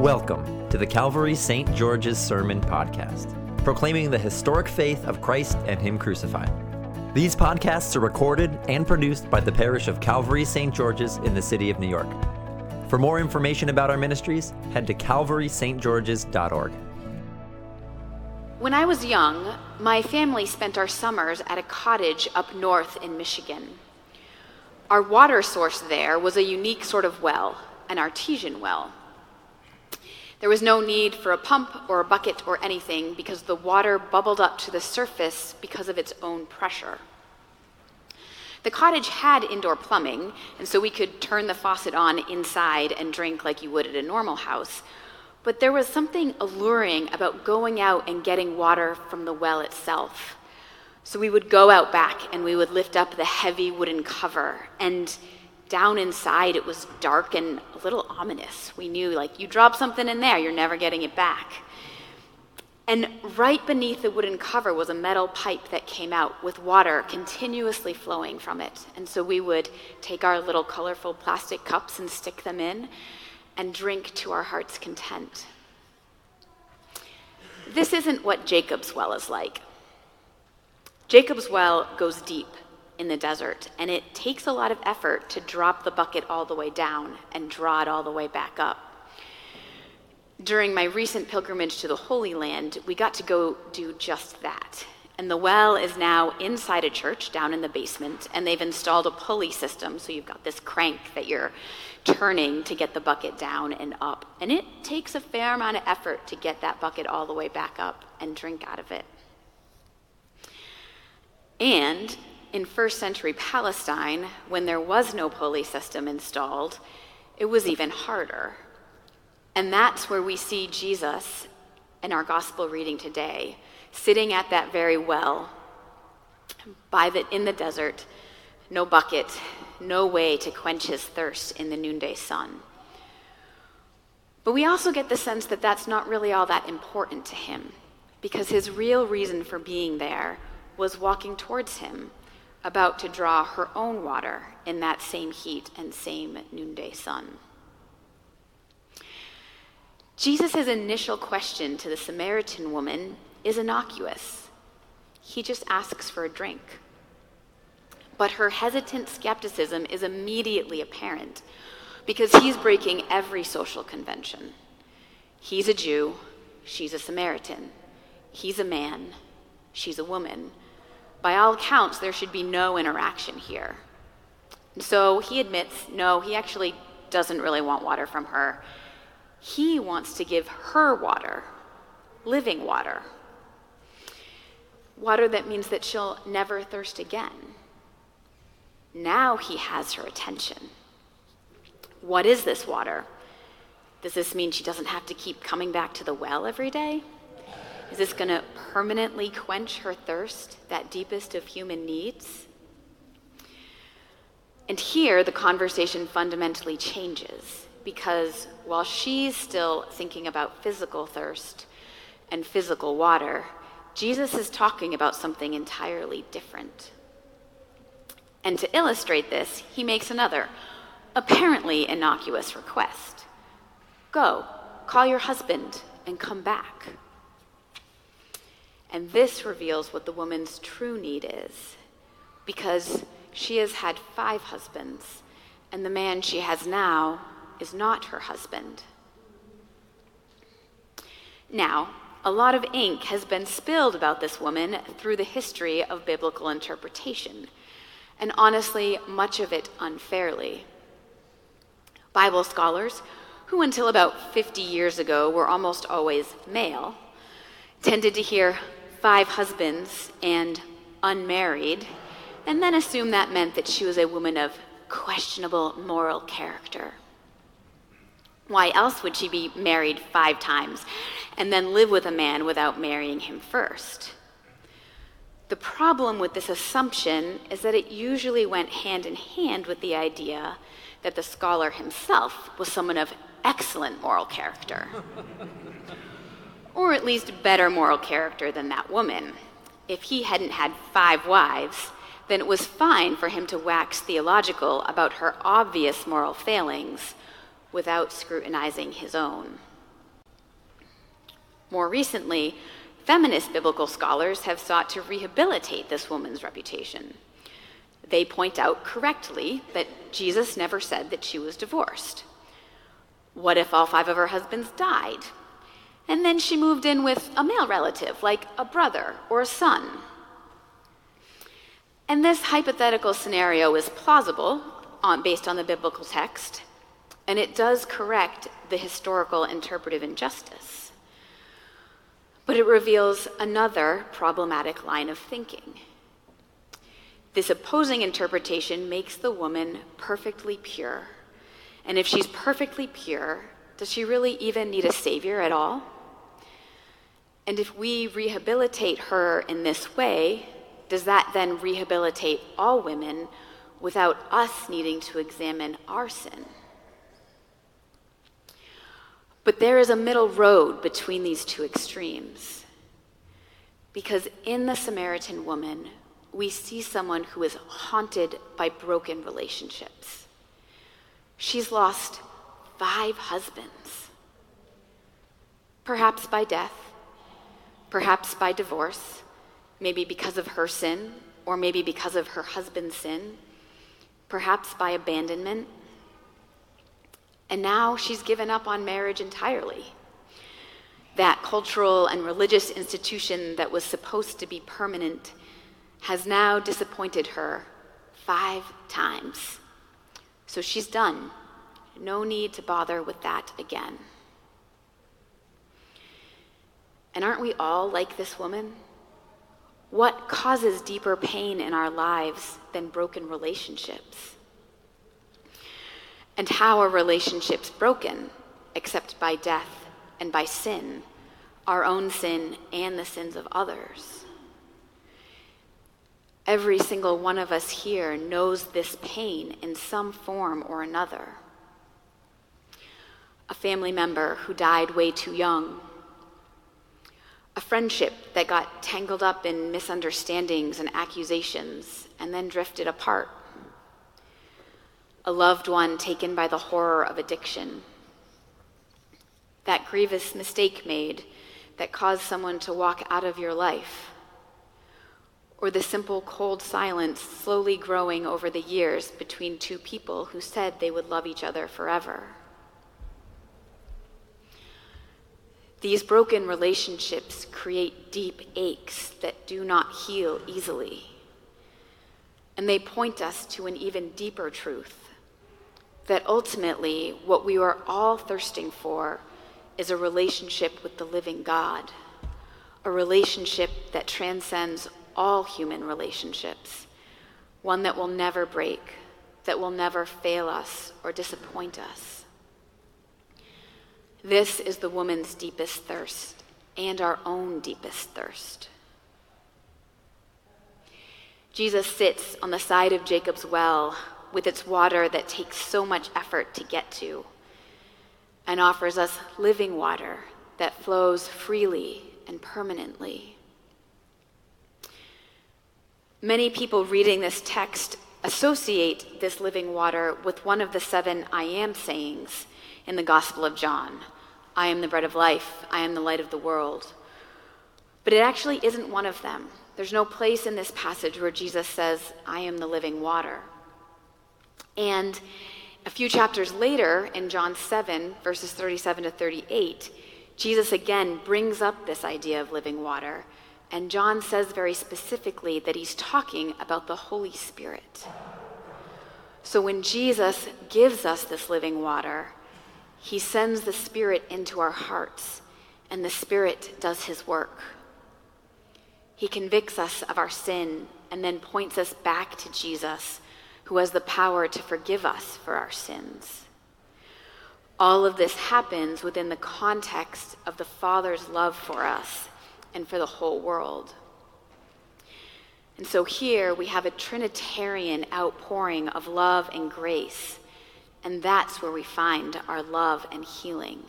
Welcome to the Calvary St. George's Sermon Podcast, proclaiming the historic faith of Christ and Him crucified. These podcasts are recorded and produced by the parish of Calvary St. George's in the city of New York. For more information about our ministries, head to calvarystgeorges.org. When I was young, my family spent our summers at a cottage up north in Michigan. Our water source there was a unique sort of well, an artesian well. There was no need for a pump or a bucket or anything because the water bubbled up to the surface because of its own pressure. The cottage had indoor plumbing, and so we could turn the faucet on inside and drink like you would at a normal house. But there was something alluring about going out and getting water from the well itself. So we would go out back and we would lift up the heavy wooden cover. And down inside, it was dark and a little ominous. We knew, like, you drop something in there, you're never getting it back. And right beneath the wooden cover was a metal pipe that came out with water continuously flowing from it. And so we would take our little colorful plastic cups and stick them in and drink to our heart's content. This isn't what Jacob's well is like. Jacob's well goes deep in the desert, and it takes a lot of effort to drop the bucket all the way down and draw it all the way back up during my recent pilgrimage to the Holy Land, we got to go do just that. And the well is now inside a church down in the basement, and they've installed a pulley system. So you've got this crank that you're turning to get the bucket down and up. And it takes a fair amount of effort to get that bucket all the way back up and drink out of it. And in first century Palestine, when there was no pulley system installed, it was even harder and that's where we see Jesus in our gospel reading today, sitting at that very well by the, in the desert, no bucket, no way to quench his thirst in the noonday sun. But we also get the sense that that's not really all that important to him, because his real reason for being there was walking towards him, about to draw her own water in that same heat and same noonday sun. Jesus' initial question to the Samaritan woman is innocuous. He just asks for a drink. But her hesitant skepticism is immediately apparent because he's breaking every social convention. He's a Jew, she's a Samaritan. He's a man, she's a woman. By all accounts, there should be no interaction here. So he admits no, he actually doesn't really want water from her. He wants to give her water, living water. Water that means that she'll never thirst again. Now he has her attention. What is this water? Does this mean she doesn't have to keep coming back to the well every day? Is this going to permanently quench her thirst, that deepest of human needs? And here the conversation fundamentally changes because while she's still thinking about physical thirst and physical water, Jesus is talking about something entirely different. And to illustrate this, he makes another, apparently innocuous request Go, call your husband, and come back. And this reveals what the woman's true need is, because she has had five husbands, and the man she has now is not her husband. Now, a lot of ink has been spilled about this woman through the history of biblical interpretation, and honestly, much of it unfairly. Bible scholars, who until about 50 years ago were almost always male, tended to hear five husbands and unmarried, and then assume that meant that she was a woman of questionable moral character. Why else would she be married five times and then live with a man without marrying him first? The problem with this assumption is that it usually went hand in hand with the idea that the scholar himself was someone of excellent moral character. or at least better moral character than that woman. If he hadn't had five wives, then it was fine for him to wax theological about her obvious moral failings without scrutinizing his own. More recently, feminist biblical scholars have sought to rehabilitate this woman's reputation. They point out correctly that Jesus never said that she was divorced. What if all five of her husbands died? And then she moved in with a male relative, like a brother or a son. And this hypothetical scenario is plausible on, based on the biblical text, and it does correct the historical interpretive injustice. But it reveals another problematic line of thinking. This opposing interpretation makes the woman perfectly pure. And if she's perfectly pure, does she really even need a savior at all? And if we rehabilitate her in this way, does that then rehabilitate all women without us needing to examine our sin? But there is a middle road between these two extremes. Because in the Samaritan woman, we see someone who is haunted by broken relationships. She's lost five husbands, perhaps by death, perhaps by divorce, maybe because of her sin, or maybe because of her husband's sin, perhaps by abandonment and now she's given up on marriage entirely. That cultural and religious institution that was supposed to be permanent has now disappointed her five times. So she's done. No need to bother with that again. And aren't we all like this woman? What causes deeper pain in our lives than broken relationships? And how are relationships broken except by death and by sin, our own sin and the sins of others? Every single one of us here knows this pain in some form or another. A family member who died way too young. A friendship that got tangled up in misunderstandings and accusations and then drifted apart a loved one taken by the horror of addiction. That grievous mistake made that caused someone to walk out of your life. Or the simple cold silence slowly growing over the years between two people who said they would love each other forever. These broken relationships create deep aches that do not heal easily. And they point us to an even deeper truth that ultimately what we are all thirsting for is a relationship with the living God, a relationship that transcends all human relationships, one that will never break, that will never fail us or disappoint us. This is the woman's deepest thirst and our own deepest thirst. Jesus sits on the side of Jacob's well with its water that takes so much effort to get to, and offers us living water that flows freely and permanently. Many people reading this text associate this living water with one of the seven I am sayings in the Gospel of John I am the bread of life, I am the light of the world. But it actually isn't one of them. There's no place in this passage where Jesus says, I am the living water. And a few chapters later, in John 7, verses 37 to 38, Jesus again brings up this idea of living water. And John says very specifically that he's talking about the Holy Spirit. So when Jesus gives us this living water, he sends the Spirit into our hearts, and the Spirit does his work. He convicts us of our sin and then points us back to Jesus who has the power to forgive us for our sins. All of this happens within the context of the Father's love for us and for the whole world. And so here we have a Trinitarian outpouring of love and grace, and that's where we find our love and healing.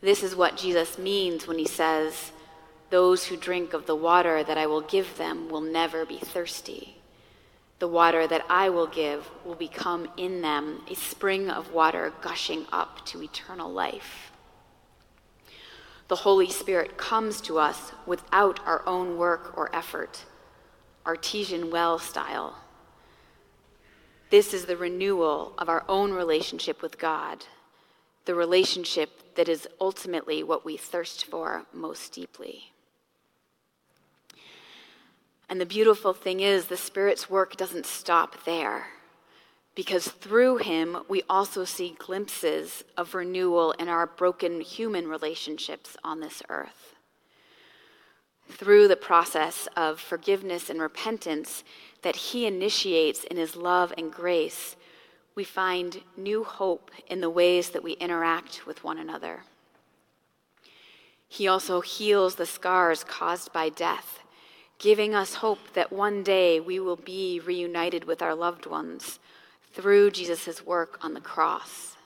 This is what Jesus means when he says, Those who drink of the water that I will give them will never be thirsty. The water that I will give will become in them a spring of water gushing up to eternal life. The Holy Spirit comes to us without our own work or effort, artesian well style. This is the renewal of our own relationship with God, the relationship that is ultimately what we thirst for most deeply. And the beautiful thing is, the Spirit's work doesn't stop there, because through Him, we also see glimpses of renewal in our broken human relationships on this earth. Through the process of forgiveness and repentance that He initiates in His love and grace, we find new hope in the ways that we interact with one another. He also heals the scars caused by death giving us hope that one day we will be reunited with our loved ones through Jesus' work on the cross.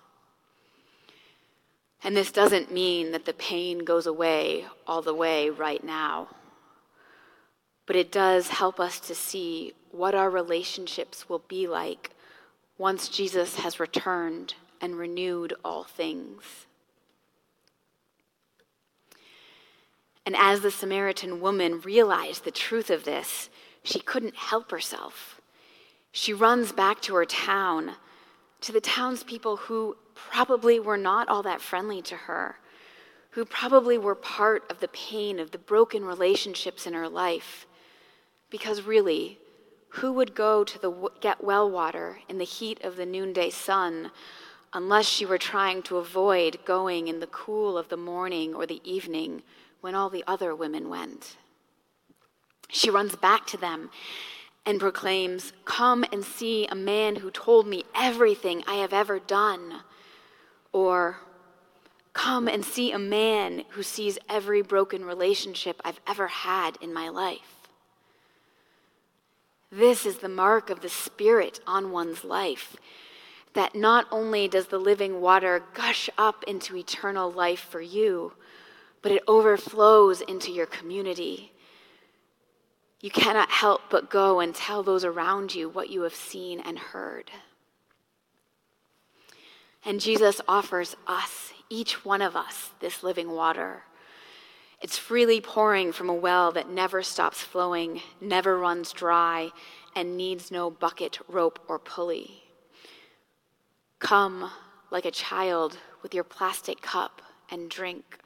And this doesn't mean that the pain goes away all the way right now, but it does help us to see what our relationships will be like once Jesus has returned and renewed all things. And as the Samaritan woman realized the truth of this, she couldn't help herself. She runs back to her town, to the townspeople who probably were not all that friendly to her, who probably were part of the pain of the broken relationships in her life. Because really, who would go to the get well water in the heat of the noonday sun unless she were trying to avoid going in the cool of the morning or the evening when all the other women went. She runs back to them and proclaims, Come and see a man who told me everything I have ever done. Or, Come and see a man who sees every broken relationship I've ever had in my life. This is the mark of the Spirit on one's life. That not only does the living water gush up into eternal life for you, but it overflows into your community. You cannot help but go and tell those around you what you have seen and heard. And Jesus offers us, each one of us, this living water. It's freely pouring from a well that never stops flowing, never runs dry, and needs no bucket, rope, or pulley. Come like a child with your plastic cup and drink.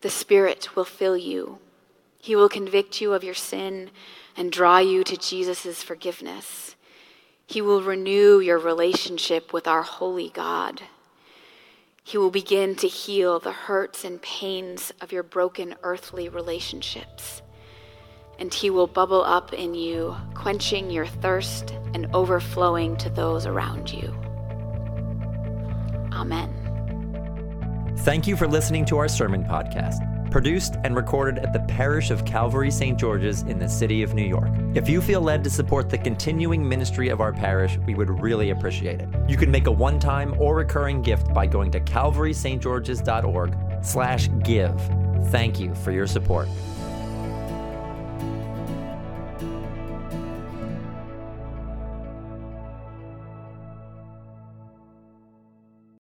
The Spirit will fill you. He will convict you of your sin and draw you to Jesus' forgiveness. He will renew your relationship with our holy God. He will begin to heal the hurts and pains of your broken earthly relationships. And He will bubble up in you, quenching your thirst and overflowing to those around you. Amen. Thank you for listening to our sermon podcast, produced and recorded at the parish of Calvary St. George's in the city of New York. If you feel led to support the continuing ministry of our parish, we would really appreciate it. You can make a one-time or recurring gift by going to calvarystgeorges.org slash give. Thank you for your support.